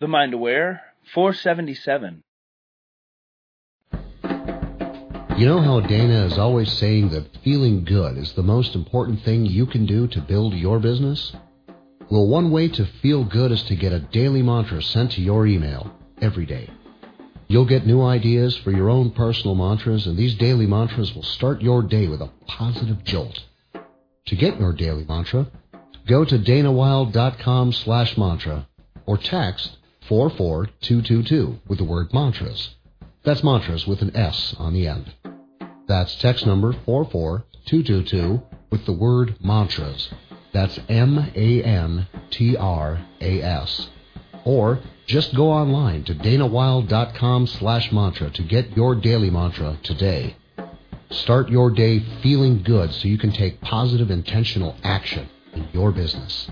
The Mind Aware 477. You know how Dana is always saying that feeling good is the most important thing you can do to build your business? Well, one way to feel good is to get a daily mantra sent to your email every day. You'll get new ideas for your own personal mantras, and these daily mantras will start your day with a positive jolt. To get your daily mantra, go to danawilde.com slash mantra or text 44222 with the word mantras. That's mantras with an S on the end. That's text number 44222 with the word mantras. That's M A N T R A S. Or just go online to danawilde.com slash mantra to get your daily mantra today. Start your day feeling good so you can take positive intentional action in your business.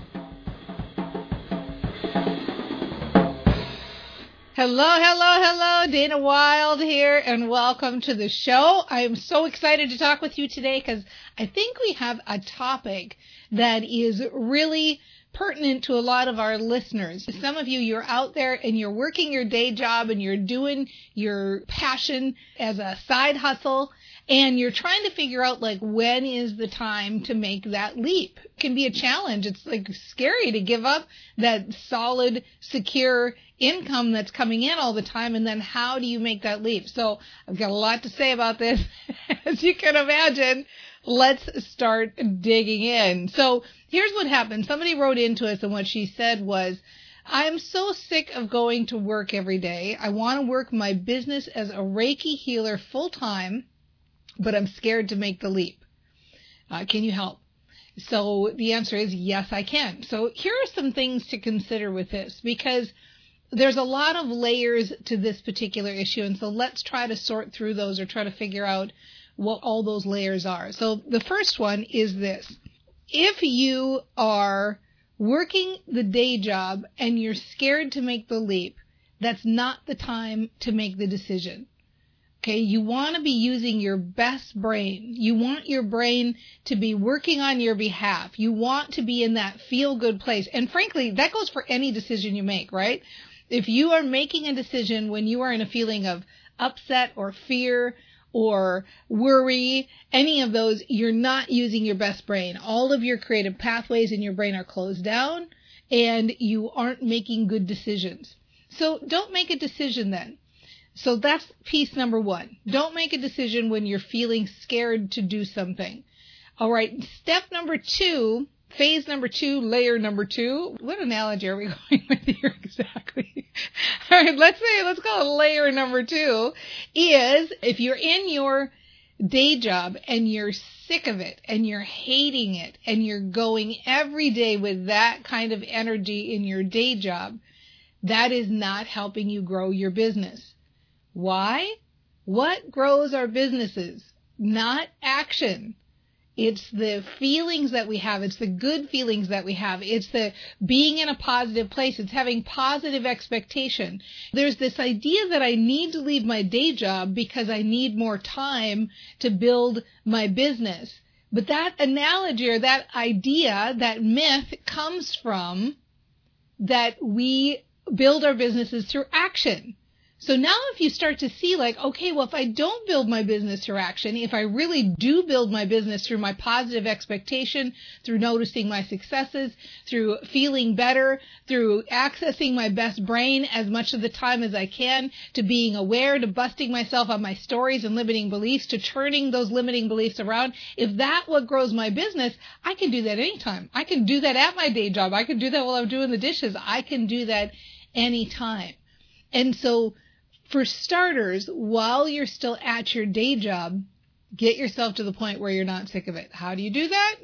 Hello, hello, hello. Dana Wilde here, and welcome to the show. I am so excited to talk with you today because I think we have a topic that is really pertinent to a lot of our listeners. Some of you, you're out there and you're working your day job and you're doing your passion as a side hustle and you're trying to figure out like when is the time to make that leap. It can be a challenge. It's like scary to give up that solid, secure income that's coming in all the time and then how do you make that leap? So I've got a lot to say about this as you can imagine. Let's start digging in. So here's what happened. Somebody wrote into us and what she said was, I'm so sick of going to work every day. I want to work my business as a Reiki healer full time but I'm scared to make the leap. Uh, can you help? So the answer is yes, I can. So here are some things to consider with this because there's a lot of layers to this particular issue. And so let's try to sort through those or try to figure out what all those layers are. So the first one is this. If you are working the day job and you're scared to make the leap, that's not the time to make the decision. Okay, you want to be using your best brain. You want your brain to be working on your behalf. You want to be in that feel good place. And frankly, that goes for any decision you make, right? If you are making a decision when you are in a feeling of upset or fear or worry, any of those, you're not using your best brain. All of your creative pathways in your brain are closed down and you aren't making good decisions. So don't make a decision then. So that's piece number one. Don't make a decision when you're feeling scared to do something. All right. Step number two, phase number two, layer number two. What analogy are we going with here exactly? All right. Let's say, let's call it layer number two is if you're in your day job and you're sick of it and you're hating it and you're going every day with that kind of energy in your day job, that is not helping you grow your business. Why? What grows our businesses? Not action. It's the feelings that we have. It's the good feelings that we have. It's the being in a positive place. It's having positive expectation. There's this idea that I need to leave my day job because I need more time to build my business. But that analogy or that idea, that myth comes from that we build our businesses through action. So now if you start to see like, okay, well, if I don't build my business through action, if I really do build my business through my positive expectation, through noticing my successes, through feeling better, through accessing my best brain as much of the time as I can, to being aware, to busting myself on my stories and limiting beliefs, to turning those limiting beliefs around, if that what grows my business, I can do that anytime. I can do that at my day job. I can do that while I'm doing the dishes. I can do that anytime. And so for starters, while you're still at your day job, get yourself to the point where you're not sick of it. How do you do that?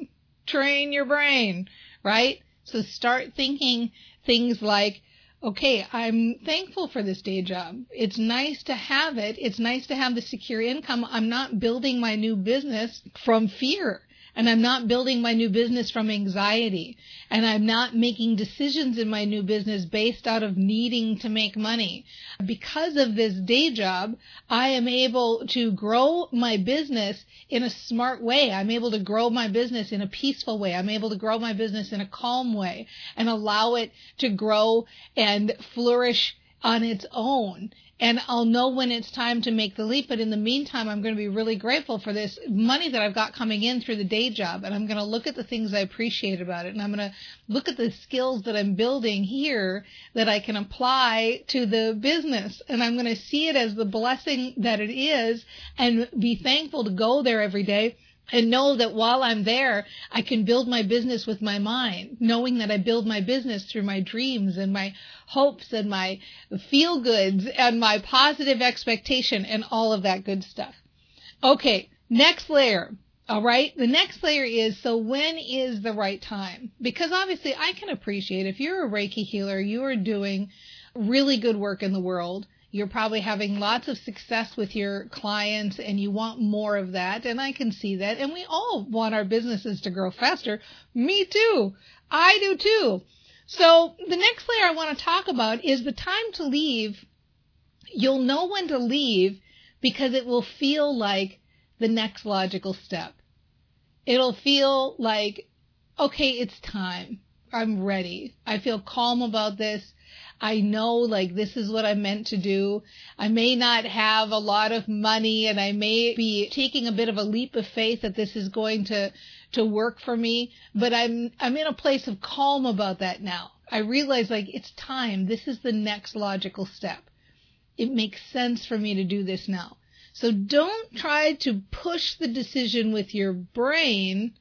Train your brain, right? So start thinking things like, okay, I'm thankful for this day job. It's nice to have it. It's nice to have the secure income. I'm not building my new business from fear. And I'm not building my new business from anxiety and I'm not making decisions in my new business based out of needing to make money. Because of this day job, I am able to grow my business in a smart way. I'm able to grow my business in a peaceful way. I'm able to grow my business in a calm way and allow it to grow and flourish on its own and I'll know when it's time to make the leap. But in the meantime, I'm going to be really grateful for this money that I've got coming in through the day job. And I'm going to look at the things I appreciate about it. And I'm going to look at the skills that I'm building here that I can apply to the business. And I'm going to see it as the blessing that it is and be thankful to go there every day and know that while I'm there, I can build my business with my mind, knowing that I build my business through my dreams and my hopes and my feel goods and my positive expectation and all of that good stuff. Okay, next layer. All right. The next layer is so when is the right time? Because obviously I can appreciate if you're a Reiki healer, you are doing really good work in the world you're probably having lots of success with your clients and you want more of that. And I can see that. And we all want our businesses to grow faster. Me too. I do too. So the next layer I want to talk about is the time to leave. You'll know when to leave because it will feel like the next logical step. It'll feel like, okay, it's time. I'm ready. I feel calm about this. I know like this is what I'm meant to do. I may not have a lot of money and I may be taking a bit of a leap of faith that this is going to to work for me, but I'm I'm in a place of calm about that now. I realize like it's time. This is the next logical step. It makes sense for me to do this now. So don't try to push the decision with your brain.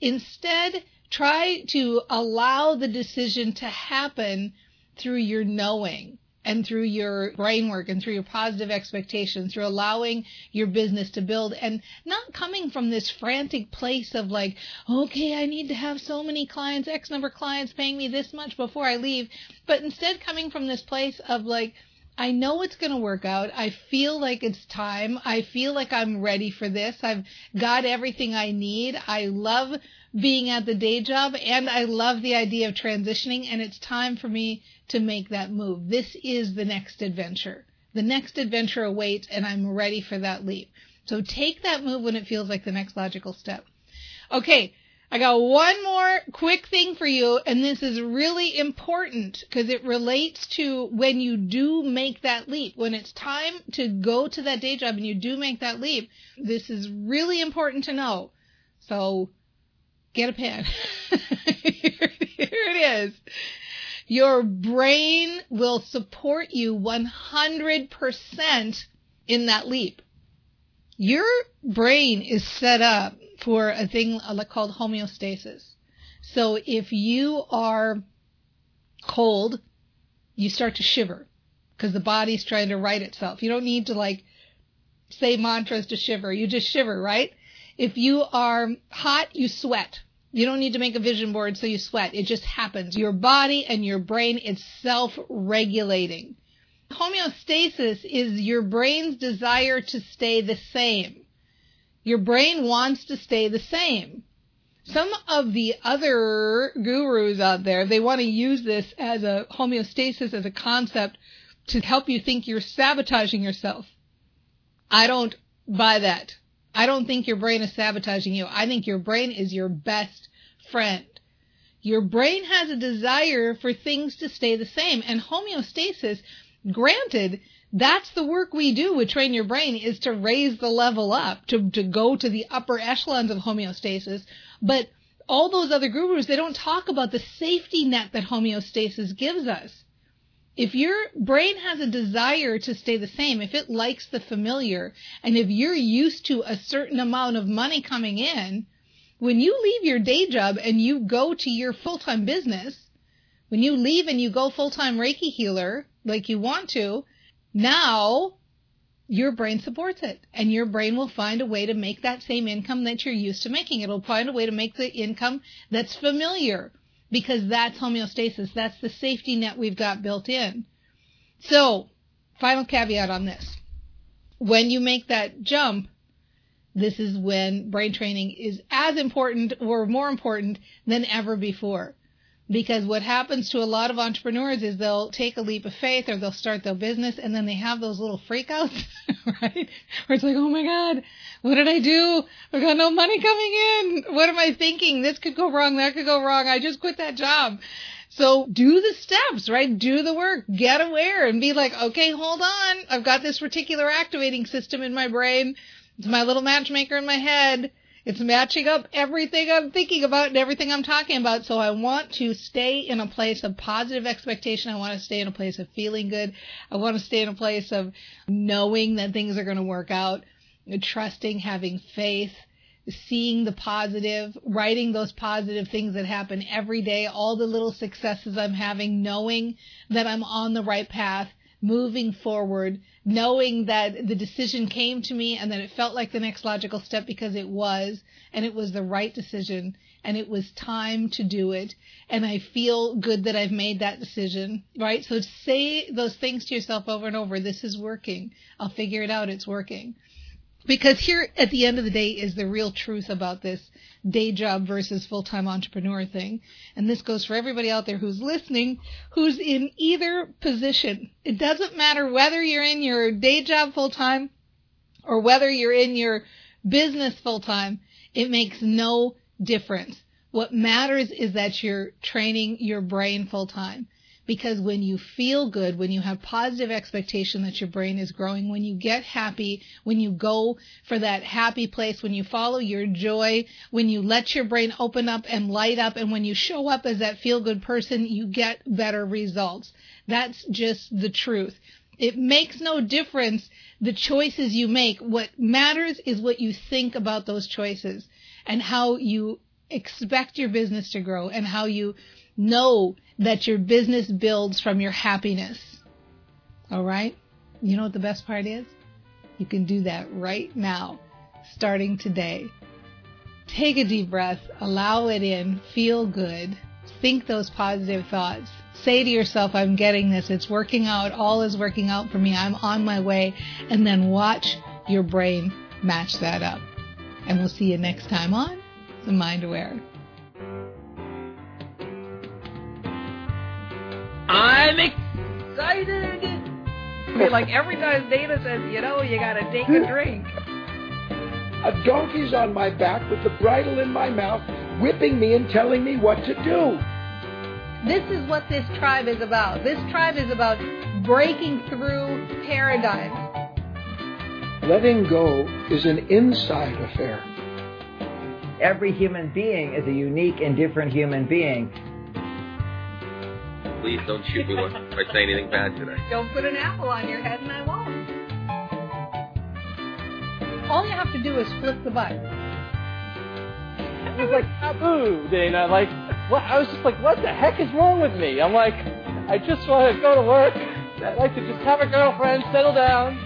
Instead, try to allow the decision to happen through your knowing and through your brain work and through your positive expectations, through allowing your business to build and not coming from this frantic place of like, okay, I need to have so many clients, X number of clients paying me this much before I leave, but instead coming from this place of like, I know it's going to work out. I feel like it's time. I feel like I'm ready for this. I've got everything I need. I love being at the day job and I love the idea of transitioning and it's time for me to make that move. This is the next adventure. The next adventure awaits and I'm ready for that leap. So take that move when it feels like the next logical step. Okay. I got one more quick thing for you, and this is really important because it relates to when you do make that leap. When it's time to go to that day job and you do make that leap, this is really important to know. So get a pen. here, it is. Your brain will support you 100% in that leap. Your brain is set up for a thing uh, called homeostasis. So if you are cold, you start to shiver because the body's trying to right itself. You don't need to like say mantras to shiver. You just shiver, right? If you are hot, you sweat. You don't need to make a vision board so you sweat. It just happens. Your body and your brain is self-regulating. Homeostasis is your brain's desire to stay the same. Your brain wants to stay the same. Some of the other gurus out there, they want to use this as a homeostasis as a concept to help you think you're sabotaging yourself. I don't buy that. I don't think your brain is sabotaging you. I think your brain is your best friend. Your brain has a desire for things to stay the same and homeostasis, granted, that's the work we do with train your brain is to raise the level up, to, to go to the upper echelons of homeostasis. But all those other gurus, they don't talk about the safety net that homeostasis gives us. If your brain has a desire to stay the same, if it likes the familiar, and if you're used to a certain amount of money coming in, when you leave your day job and you go to your full-time business, when you leave and you go full-time Reiki healer like you want to, now your brain supports it and your brain will find a way to make that same income that you're used to making. It'll find a way to make the income that's familiar because that's homeostasis. That's the safety net we've got built in. So, final caveat on this. When you make that jump, this is when brain training is as important or more important than ever before. Because what happens to a lot of entrepreneurs is they'll take a leap of faith or they'll start their business and then they have those little freakouts, right? Where it's like, oh my God, what did I do? I've got no money coming in. What am I thinking? This could go wrong. That could go wrong. I just quit that job. So do the steps, right? Do the work, get aware and be like, okay, hold on. I've got this reticular activating system in my brain. It's my little matchmaker in my head. It's matching up everything I'm thinking about and everything I'm talking about. So I want to stay in a place of positive expectation. I want to stay in a place of feeling good. I want to stay in a place of knowing that things are going to work out, trusting, having faith, seeing the positive, writing those positive things that happen every day, all the little successes I'm having, knowing that I'm on the right path, moving forward, knowing that the decision came to me and that it felt like the next logical step because it was, and it was the right decision, and it was time to do it, and I feel good that I've made that decision, right? So say those things to yourself over and over. This is working. I'll figure it out. It's working. Because here at the end of the day is the real truth about this day job versus full time entrepreneur thing. And this goes for everybody out there who's listening, who's in either position. It doesn't matter whether you're in your day job full time or whether you're in your business full time. It makes no difference. What matters is that you're training your brain full time because when you feel good, when you have positive expectation that your brain is growing, when you get happy, when you go for that happy place, when you follow your joy, when you let your brain open up and light up, and when you show up as that feel good person, you get better results. That's just the truth. It makes no difference the choices you make. What matters is what you think about those choices and how you expect your business to grow and how you know that your business builds from your happiness. All right? You know what the best part is? You can do that right now, starting today. Take a deep breath, allow it in, feel good, think those positive thoughts. Say to yourself, I'm getting this, it's working out, all is working out for me, I'm on my way, and then watch your brain match that up. And we'll see you next time on The Mind Aware. I'm excited. I mean, like every time Dana says, you know, you gotta take a drink. A donkey's on my back with the bridle in my mouth, whipping me and telling me what to do. This is what this tribe is about. This tribe is about breaking through paradigms. Letting go is an inside affair. Every human being is a unique and different human being. Please don't shoot me if I say anything bad today. Don't put an apple on your head and I won't. All you have to do is flip the button. It was like taboo, Dana. Like, what? I was just like, what the heck is wrong with me? I'm like, I just want to go to work. I'd like to just have a girlfriend, settle down.